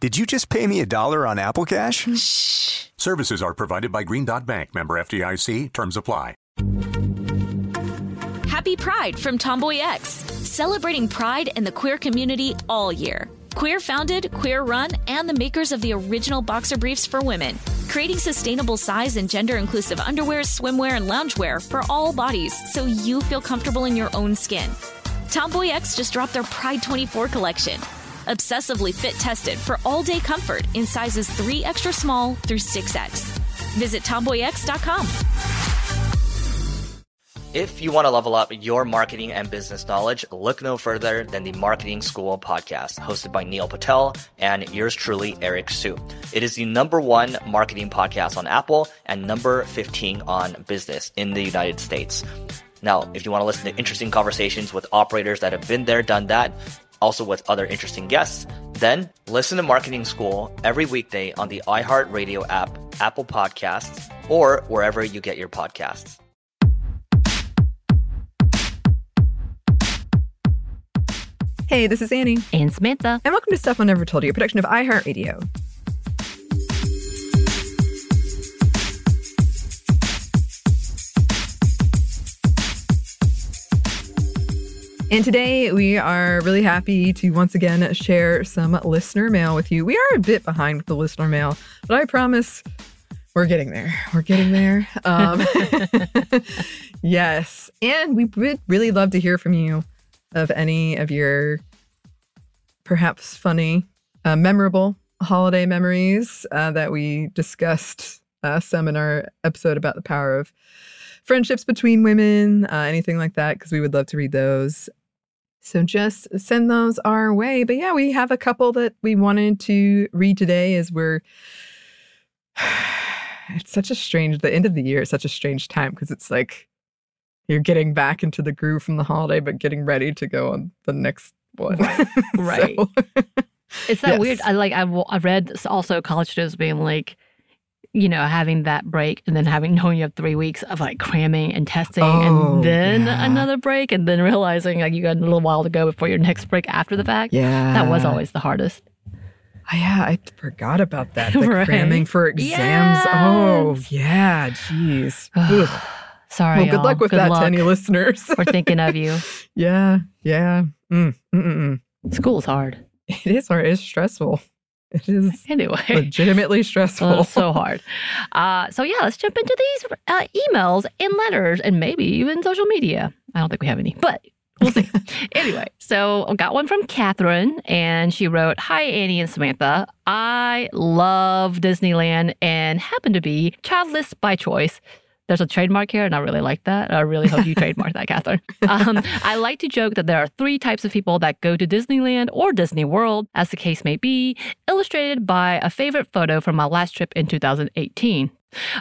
Did you just pay me a dollar on Apple Cash? Shh. Services are provided by Green Dot Bank, member FDIC. Terms apply. Happy Pride from Tomboy X, celebrating pride and the queer community all year. Queer founded, queer run, and the makers of the original boxer briefs for women, creating sustainable size and gender inclusive underwear, swimwear, and loungewear for all bodies so you feel comfortable in your own skin. Tomboy X just dropped their Pride 24 collection. Obsessively fit tested for all day comfort in sizes 3 extra small through 6X. Visit tomboyx.com. If you want to level up your marketing and business knowledge, look no further than the Marketing School podcast, hosted by Neil Patel and yours truly, Eric Siu. It is the number one marketing podcast on Apple and number 15 on business in the United States. Now, if you want to listen to interesting conversations with operators that have been there, done that, also with other interesting guests, then listen to Marketing School every weekday on the iHeartRadio app, Apple Podcasts, or wherever you get your podcasts. Hey, this is Annie. And Samantha. And welcome to Stuff I Never Told You, a production of iHeartRadio. And today we are really happy to once again share some listener mail with you. We are a bit behind with the listener mail, but I promise we're getting there. We're getting there. Um, yes. And we would really love to hear from you of any of your perhaps funny, uh, memorable holiday memories uh, that we discussed uh, some in our episode about the power of friendships between women, uh, anything like that, because we would love to read those. So just send those our way. But yeah, we have a couple that we wanted to read today as we're. It's such a strange, the end of the year is such a strange time because it's like you're getting back into the groove from the holiday, but getting ready to go on the next one. Right. right. So, It's that Yes. weird. I like. I've, I've read also college students being like, you know, having that break and then having knowing you have three weeks of like cramming and testing Oh, and then yeah. another break and then realizing like you got a little while to go before your next break after the fact. yeah. That was always the hardest. Oh, yeah, I forgot about that. The Right. cramming for exams. Oh, yeah. Jeez. Sorry. well, good y'all. luck with Good that luck. to any listeners. We're thinking of you. yeah. Yeah. Mm, mm, mm, mm. School's hard. It is hard. It is stressful. It is Anyway. legitimately stressful. Oh, so hard. Uh, so yeah, let's jump into these uh, emails and letters and maybe even social media. I don't think we have any, but we'll see. anyway, so I got one from Catherine, and she wrote, "Hi Annie and Samantha. I love Disneyland and happen to be childless by choice." There's a trademark here, and I really like that. I really hope you trademark that, Catherine. Um, I like to joke that there are three types of people that go to Disneyland or Disney World, as the case may be, illustrated by a favorite photo from my last trip in 2018.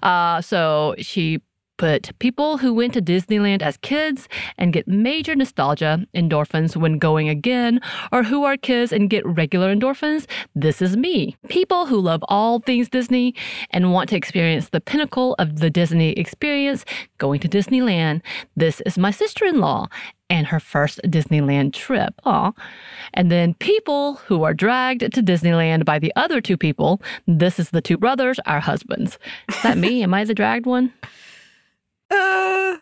Uh, so she put people who went to Disneyland as kids and get major nostalgia endorphins when going again, or who are kids and get regular endorphins. This is me. People who love all things Disney and want to experience the pinnacle of the Disney experience, going to Disneyland. This is my sister in law and her first Disneyland trip. Aw. And then people who are dragged to Disneyland by the other two people. This is the two brothers, our husbands. Is that me? Am I the dragged one? Uh,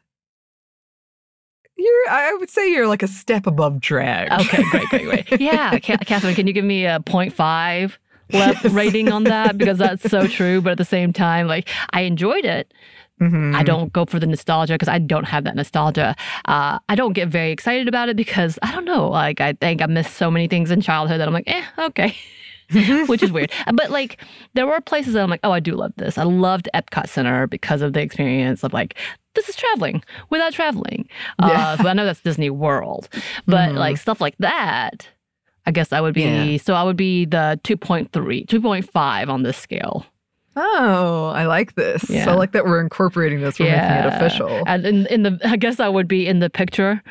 you're. I would say you're like a step above drag. Okay, great, great, great. Yeah, Catherine, can you give me a 0.5 left Yes. rating on that? Because that's so true. But at the same time, like, I enjoyed it. Mhm. I don't go for the nostalgia because I don't have that nostalgia. Uh, I don't get very excited about it because I don't know. Like, I think I missed so many things in childhood that I'm like, eh, okay. Which is weird. But like, there were places that I'm like, oh, I do love this. I loved Epcot Center because of the experience of like, this is traveling without traveling. Yeah. Uh, so I know that's Disney World, but Mhm. like stuff like that, I guess I would be, Yeah. so I would be the 2.3, 2.5 on this scale. Oh, I like this. Yeah. I like that we're incorporating this. We're making it official. And in, in the, I guess I would be in the picture.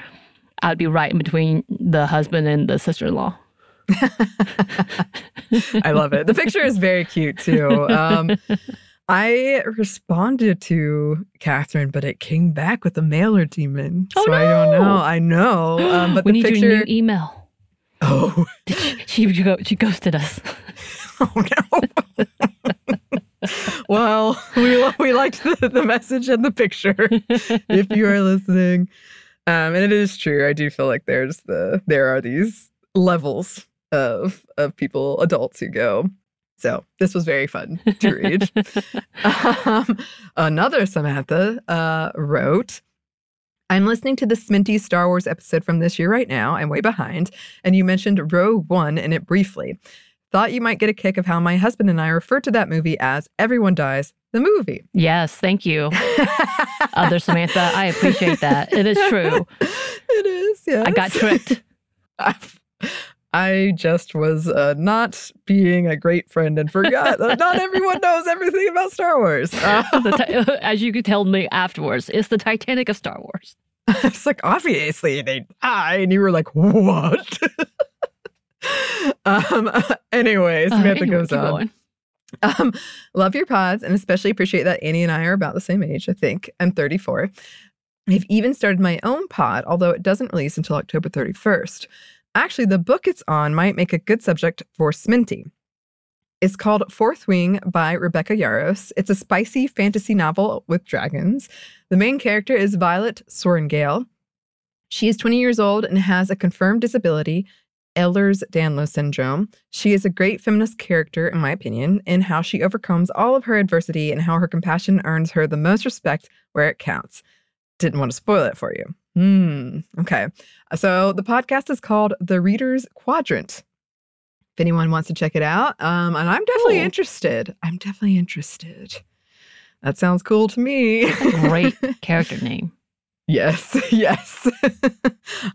I'd be right in between the husband and the sister-in-law. I love it. The picture is very cute too. Um, I responded to Catherine, but it came back with a mailer daemon. Oh, so I don't no. know. I know. Um, but we the need picture. your new email. oh, She she ghosted us. oh no. well, we we liked the, the message and the picture. if you are listening, um, and it is true. I do feel like there's the there are these levels of of people, adults who go. So this was very fun to read. um, another Samantha uh, wrote. I'm listening to the Sminty Star Wars episode from this year right now. I'm way behind. And you mentioned Rogue One in it briefly. Thought you might get a kick of how my husband and I refer to that movie as Everyone Dies, the movie. yes, thank you, other Samantha. I appreciate that. It is true. It is, yeah. I got tricked. I just was uh, not being a great friend and forgot that not everyone knows everything about Star Wars. Uh, as you could tell me afterwards, it's the Titanic of Star Wars. it's like, obviously they die. And you were like, what? um, anyway, Uh, Samantha anyway, goes on. going. Um, love your pods and especially appreciate that Annie and I are about the same age, I think. I'm 34. I've even started my own pod, although it doesn't release until October 31st. Actually, the book it's on might make a good subject for Sminty. It's called Fourth Wing by Rebecca Yarros. It's a spicy fantasy novel with dragons. The main character is Violet Sorrengail. She is 20 years old and has a confirmed disability, Ehlers Danlos syndrome. She is a great feminist character, in my opinion, in how she overcomes all of her adversity and how her compassion earns her the most respect where it counts. Didn't want to spoil it for you. Hmm. Okay. So the podcast is called The Reader's Quadrant. If anyone wants to check it out, um, and I'm definitely Cool. interested. I'm definitely interested. That sounds cool to me. Great character name. yes, yes.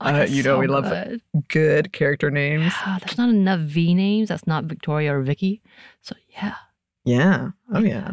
Uh, you know so we love good. good character names. Yeah, there's not enough V names. That's not Victoria or Vicky. So yeah. Yeah. Oh yeah.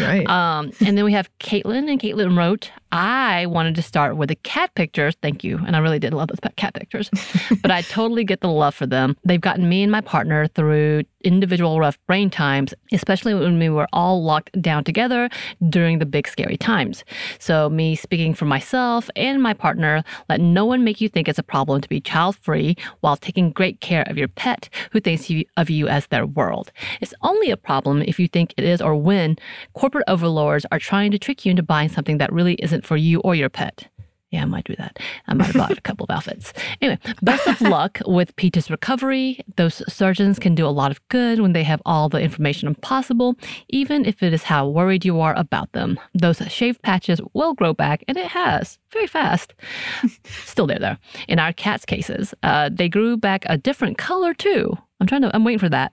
Right. Um, and then we have Caitlin, and Caitlin wrote, I wanted to start with the cat pictures. Thank you. And I really did love those pet cat pictures, but I totally get the love for them. They've gotten me and my partner through individual rough brain times, especially when we were all locked down together during the big scary times. So, me speaking for myself and my partner, let no one make you think it's a problem to be child free while taking great care of your pet who thinks of you as their world. It's only a problem if you think it is or when corporate overlords are trying to trick you into buying something that really isn't for you or your pet. Yeah, I might do that. I might have bought a couple of outfits. Anyway, best of luck with Peach's recovery. Those surgeons can do a lot of good when they have all the information possible, even if it is how worried you are about them. Those shaved patches will grow back, and it has very fast. Still there, though. In our cat's cases, uh, they grew back a different color too. I'm trying to. I'm waiting for that.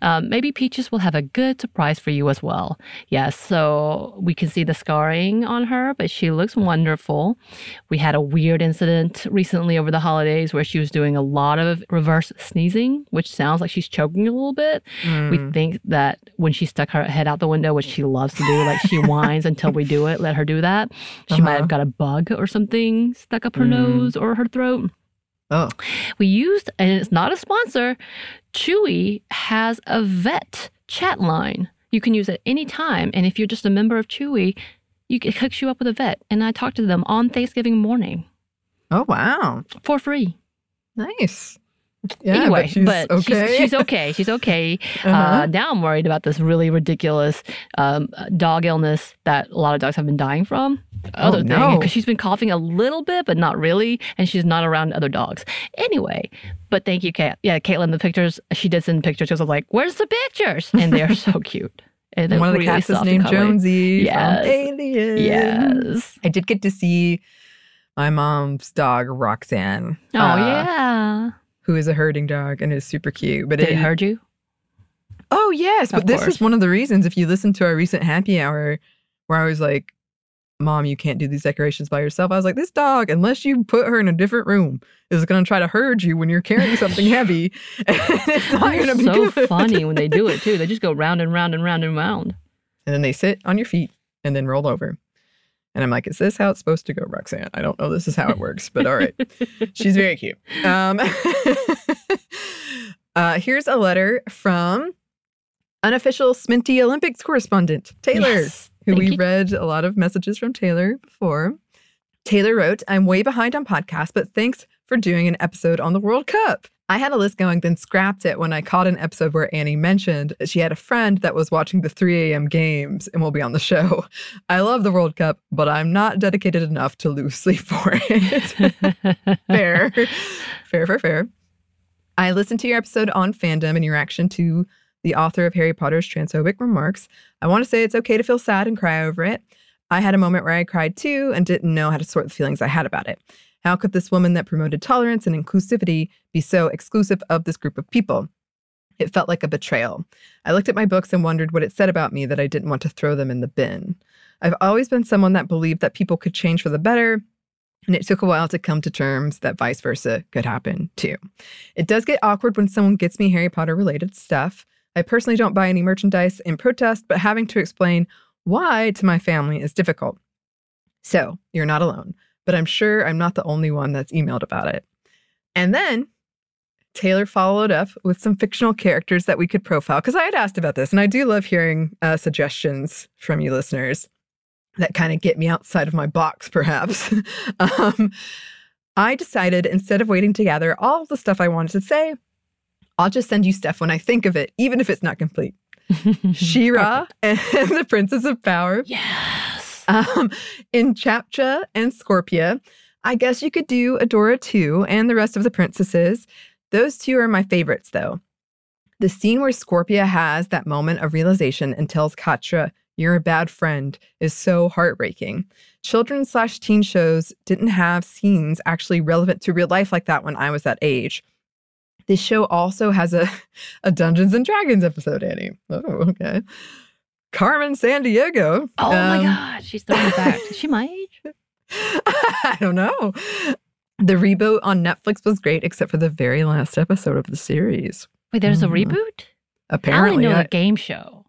Um, maybe Peaches will have a good surprise for you as well. Yes, so we can see the scarring on her, but she looks wonderful. We had a weird incident recently over the holidays where she was doing a lot of reverse sneezing, which sounds like she's choking a little bit. We think that when she stuck her head out the window, which she loves to do, like she whines until we do it, let her do that. She might Uh-huh. have got a bug or something stuck up her Mm. nose or her throat. Oh. We used, and it's not a sponsor, Chewy has a vet chat line. You can use it anytime. And if you're just a member of Chewy, you, it hooks you up with a vet. And I talked to them on Thanksgiving morning Oh wow. for free. Nice. Yeah, anyway, but she's but okay. she's, she's okay. She's okay. Uh-huh. Uh, now I'm worried about this really ridiculous um, dog illness that a lot of dogs have been dying from. Other Oh, thing, no. because she's been coughing a little bit, but not really, and she's not around other dogs. Anyway, but thank you, Kat. Yeah, Caitlin, the pictures she did send pictures. I was like, "Where's the pictures?" And they're so cute. And One of the really cats is named. Jonesy Yes. from Alien. Yes. I did get to see my mom's dog Roxanne. Oh uh, yeah. Who is a herding dog and is super cute. But Did it hurt you? Oh yes, but Of this is one of the reasons. If you listen to our recent happy hour, where I was like, "Mom, you can't do these decorations by yourself," I was like, "This dog, unless you put her in a different room, is going to try to herd you when you're carrying something heavy, and it's not going to It's be so good." funny when they do it too. They just go round and round and round and round. And then they sit on your feet and then roll over. And I'm like, is this how it's supposed to go, Roxanne? I don't know this is how it works, but all right. She's very cute. Um, uh, here's a letter from unofficial Sminty Olympics correspondent, Taylor, Yes. Who Thank we you. read a lot of messages from Taylor before. Taylor wrote, I'm way behind on podcasts, but thanks for doing an episode on the World Cup. I had a list going, then scrapped it when I caught an episode where Annie mentioned she had a friend that was watching the 3 a.m. games and will be on the show. I love the World Cup, but I'm not dedicated enough to lose sleep for it. fair. fair, fair, fair. I listened to your episode on fandom and your reaction to the author of Harry Potter's transphobic remarks. I want to say it's okay to feel sad and cry over it. I had a moment where I cried too and didn't know how to sort the feelings I had about it. How could this woman that promoted tolerance and inclusivity be so exclusive of this group of people? It felt like a betrayal. I looked at my books and wondered what it said about me that I didn't want to throw them in the bin. I've always been someone that believed that people could change for the better, and it took a while to come to terms that vice versa could happen too. It does get awkward when someone gets me Harry Potter related stuff. I personally don't buy any merchandise in protest, but having to explain why to my family is difficult. So you're not alone, but I'm sure I'm not the only one that's emailed about it. And then Taylor followed up with some fictional characters that we could profile because I had asked about this, and I do love hearing uh, suggestions from you listeners that kind of get me outside of my box, perhaps. um, I decided instead of waiting to gather all the stuff I wanted to say, I'll just send you stuff when I think of it, even if it's not complete. She-Ra and the Princess of Power. Yes. Um, Entrapta and Scorpia, I guess you could do Adora too, and the rest of the princesses. Those two are my favorites, though. The scene where Scorpia has that moment of realization and tells Catra, You're a bad friend, is so heartbreaking. Children slash teen shows didn't have scenes actually relevant to real life like that when I was that age. This show also has a, a Dungeons and Dragons episode, Annie. Oh, okay. Carmen Sandiego. Oh my um, God. She's throwing it back. Is she my age? I don't know. The reboot on Netflix was great, except for the very last episode of the series. Wait, there's a Mhm. reboot? I Apparently, only know I- the game show.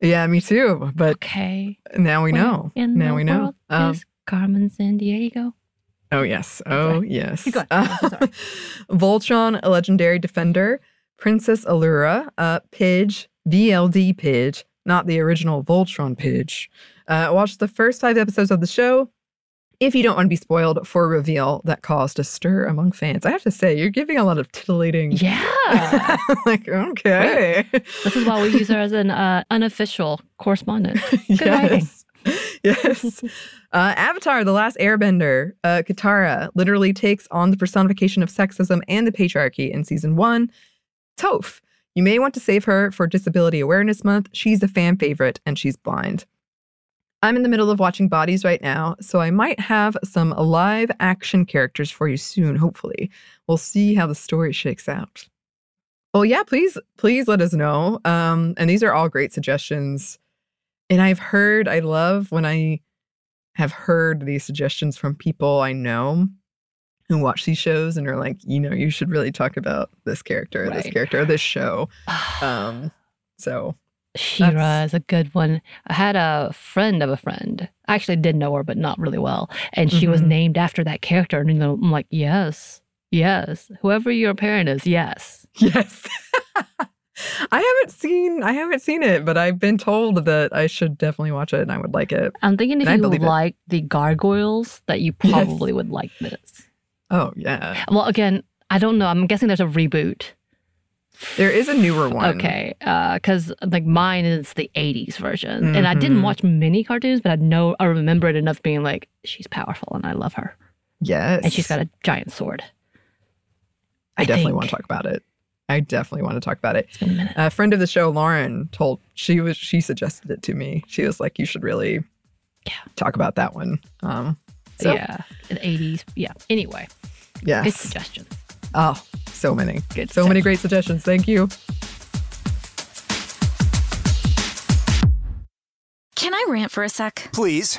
yeah, me too. But Okay. now we Where know. Now we know. world Um, is Carmen Sandiego. Oh yes. Oh yes. Keep going. I'm so sorry. Voltron, a legendary defender. Princess Allura, uh, Pidge, VLD Pidge, not the original Voltron Pidge. Uh, watch the first five episodes of the show. If you don't want to be spoiled for a reveal that caused a stir among fans, I have to say, you're giving a lot of titillating Yeah. like, okay. this is why we use her as an uh, unofficial correspondent. Good writing. yes. Uh, Avatar, The Last Airbender, uh, Katara literally takes on the personification of sexism and the patriarchy in season one. Toph, you may want to save her for Disability Awareness Month. She's a fan favorite and she's blind. I'm in the middle of watching Bodies right now, so I might have some live action characters for you soon, hopefully. We'll see how the story shakes out. Well, yeah, please, please let us know. Um, and these are all great suggestions. And I've heard, I love when I have heard these suggestions from people I know who watch these shows and are like, you know, you should really talk about this character, or this character, or this show. Um, so She-Ra is a good one. I had a friend of a friend. I actually did know her, but not really well. And she was Mhm. named after that character. And you know, I'm like, yes, yes. Whoever your parent is, yes. yes. I haven't seen I haven't seen it, but I've been told that I should definitely watch it and I would like it. I'm thinking if And you believe it. like the gargoyles, that you Yes. probably would like this. Oh yeah. Well, again, I don't know. I'm guessing there's a reboot. There is a newer one. Okay, because like mine is the '80s version, and I didn't Mhm. watch many cartoons, but I know I remember it enough being like, she's powerful and I love her, Yes. and she's got a giant sword. I, definitely think. want to talk about it. I definitely want to talk about it. It's been a minute. A friend of the show, Lauren, told she was she suggested it to me. She was like, "You should really, Yeah. talk about that one." Um, so yeah, the '80s. Yeah. Anyway, yeah, good yes, suggestion. oh, so many, Good so many great suggestions. Thank you. Can I rant for a sec? Please.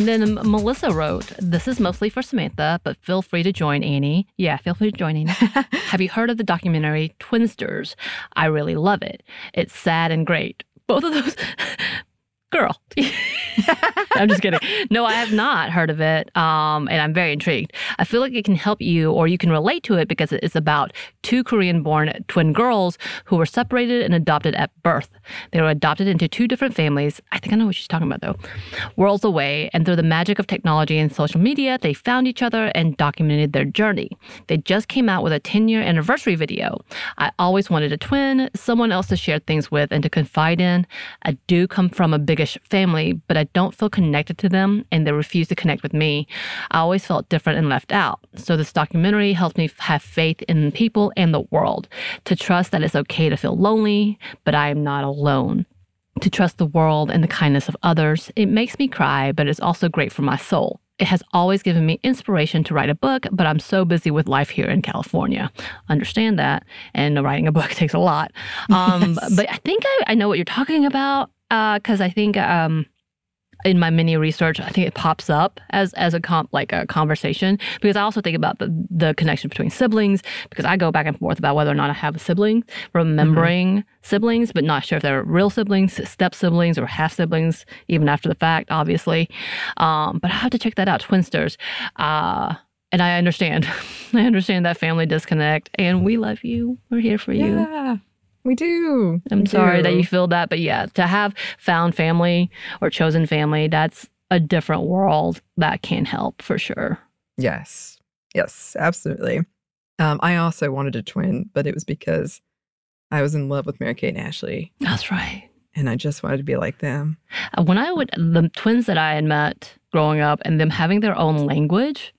And then Melissa wrote, This is mostly for Samantha, but feel free to join Annie. Yeah, feel free to join Annie. Have you heard of the documentary Twinsters? I really love it. It's sad and great. Both of those. Girl. I'm just kidding. No, I have not heard of it. Um, and I'm very intrigued. I feel like it can help you or you can relate to it because it's about two Korean born twin girls who were separated and adopted at birth. They were adopted into two different families. I think I know what she's talking about though. Worlds away. And through the magic of technology and social media, they found each other and documented their journey. They just came out with a 10 year anniversary video. I always wanted a twin, someone else to share things with and to confide in. I do come from a biggish family, but I don't feel connected to them and they refuse to connect with me. I always felt different and left out. So this documentary helped me have faith in people and the world, to trust that it's okay to feel lonely, but I am not alone. To trust the world and the kindness of others. It makes me cry, but it's also great for my soul. It has always given me inspiration to write a book, but I'm so busy with life here in California. Understand that. And writing a book takes a lot. Um, Yes. But I think I, I know what you're talking about because I think um, in my mini research, I think it pops up as as a comp like a conversation because I also think about the the connection between siblings because I go back and forth about whether or not I have a sibling, remembering siblings, but not sure if they're real siblings, step siblings, or half siblings, even after the fact, obviously. Um, but I have to check that out, Twinsters. Uh, and I understand, I understand that family disconnect, and we love you. We're here for you. We do. I'm We sorry that you feel that, but yeah, to have found family or chosen family, that's a different world that can help for sure. Yes. Yes, absolutely. Um, I also wanted a twin, but it was because I was in love with Mary Kate and Ashley, That's right. and I just wanted to be like them. Uh, When I would, the twins that I had met growing up and them having their own language,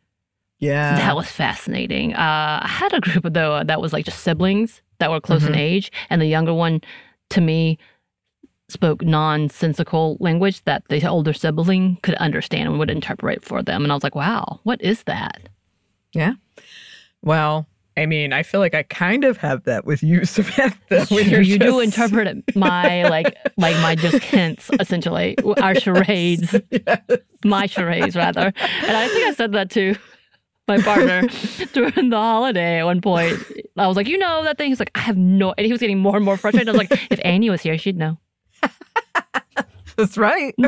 Yeah. that was fascinating. Uh, I had a group though that was like just siblings that were close in Mhm. age, and the younger one, to me, spoke nonsensical language that the older sibling could understand and would interpret for them. And I was like, wow, what is that? Yeah. Well, I mean, I feel like I kind of have that with you, Samantha. when you you do interpret my like like my just hints essentially our charades Yes. my charades rather and i think i said that to my partner during the holiday at one point i was like you know that thing he's like i have no and he was getting more and more frustrated i was like if annie was here she'd know That's right.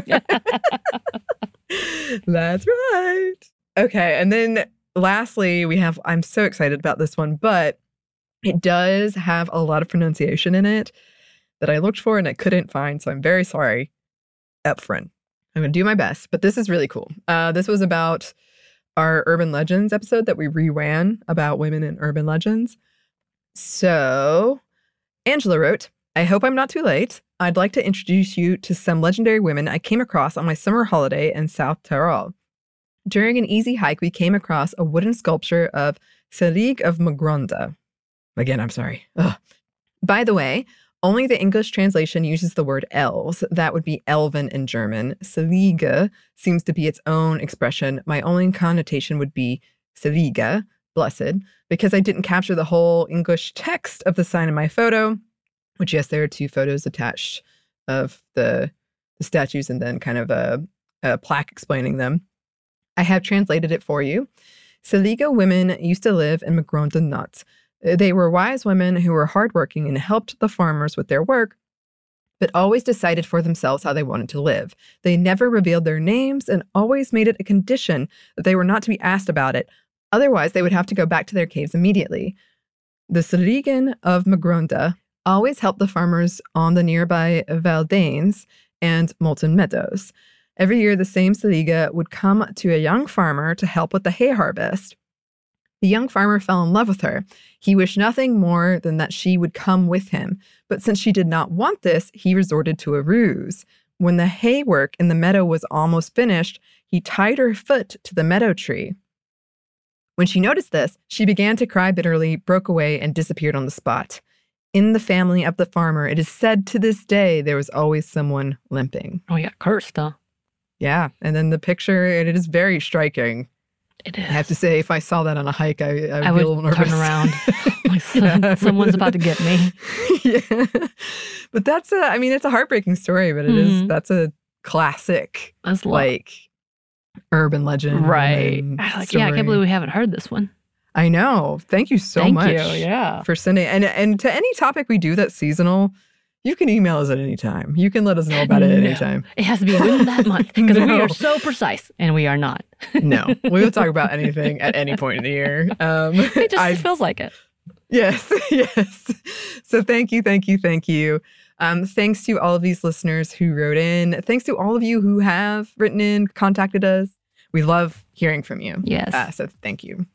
That's right. Okay. And then lastly, we have I'm so excited about this one, but it does have a lot of pronunciation in it that I looked for and I couldn't find. So I'm very sorry up front. I'm going to do my best, but this is really cool. Uh, this was about our urban legends episode that we reran about women in urban legends. So Angela wrote, I hope I'm not too late. I'd like to introduce you to some legendary women I came across on my summer holiday in South Tyrol. During an easy hike, we came across a wooden sculpture of Selig of Magronda. Again, I'm sorry. Ugh. By the way, only the English translation uses the word elves. That would be elven in German. Selige seems to be its own expression. My only connotation would be Selige, blessed, because I didn't capture the whole English text of the sign in my photo, which, yes, there are two photos attached of the, the statues and then kind of a, a plaque explaining them. I have translated it for you. Seliga women used to live in Magronda Nut. They were wise women who were hardworking and helped the farmers with their work, but always decided for themselves how they wanted to live. They never revealed their names and always made it a condition that they were not to be asked about it. Otherwise, they would have to go back to their caves immediately. The Seligen of Magronda always helped the farmers on the nearby Valdanes and Molten Meadows. Every year, the same Seliga would come to a young farmer to help with the hay harvest. The young farmer fell in love with her. He wished nothing more than that she would come with him. But since she did not want this, he resorted to a ruse. When the hay work in the meadow was almost finished, he tied her foot to the meadow tree. When she noticed this, she began to cry bitterly, broke away, and disappeared on the spot. In the family of the farmer, it is said to this day there was always someone limping. Oh, yeah, cursed, huh? Yeah, and then the picture, it is very striking. It is. I have to say, if I saw that on a hike, I, I would, I be a little would turn around. like, someone's about to get me. yeah, but that's a. I mean, it's a heartbreaking story, but it is Mhm. that's a classic That's like urban legend, right. like, yeah, I can't believe we haven't heard this one. I know. Thank you so Thank much. you. Yeah. for sending and and to any topic we do that's seasonal. You can email us at any time. You can let us know about it at any time. It has to be within that month because we are so precise and we are not. No, we will talk about anything at any point in the year. Um, It just I feels like it. Yes, yes. So thank you, thank you, thank you. Um, thanks to all of these listeners who wrote in. Thanks to all of you who have written in, contacted us. We love hearing from you. Yes. Uh, so thank you.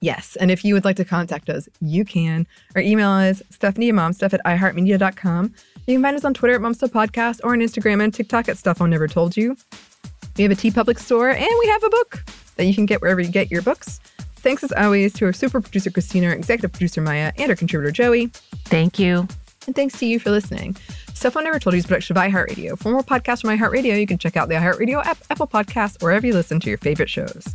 Yes. And if you would like to contact us, you can. Our email is Stuff Media Momstuff at iHeartMedia.com. You can find us on Twitter at Momstuff Podcast or on Instagram and TikTok at Stuff I Never Told You. We have a TeePublic store and we have a book that you can get wherever you get your books. Thanks as always to our super producer Christina, our executive producer Maya, and our contributor Joey. Thank you. And thanks to you for listening. Stuff I Never Told You is a production of iHeartRadio. For more podcasts from iHeartRadio, you can check out the iHeartRadio app, Apple Podcasts, or wherever you listen to your favorite shows.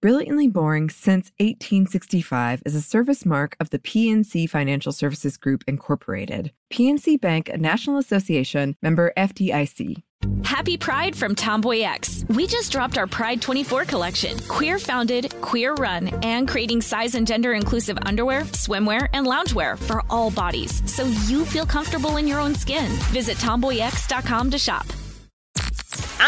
Brilliantly Boring since 1865 is a service mark of the PNC Financial Services Group Incorporated. PNC Bank, a National Association member FDIC. Happy Pride from Tomboy X. We just dropped our Pride 24 collection. Queer founded, queer run, and creating size and gender inclusive underwear, swimwear, and loungewear for all bodies so you feel comfortable in your own skin. Visit tomboyx.com to shop.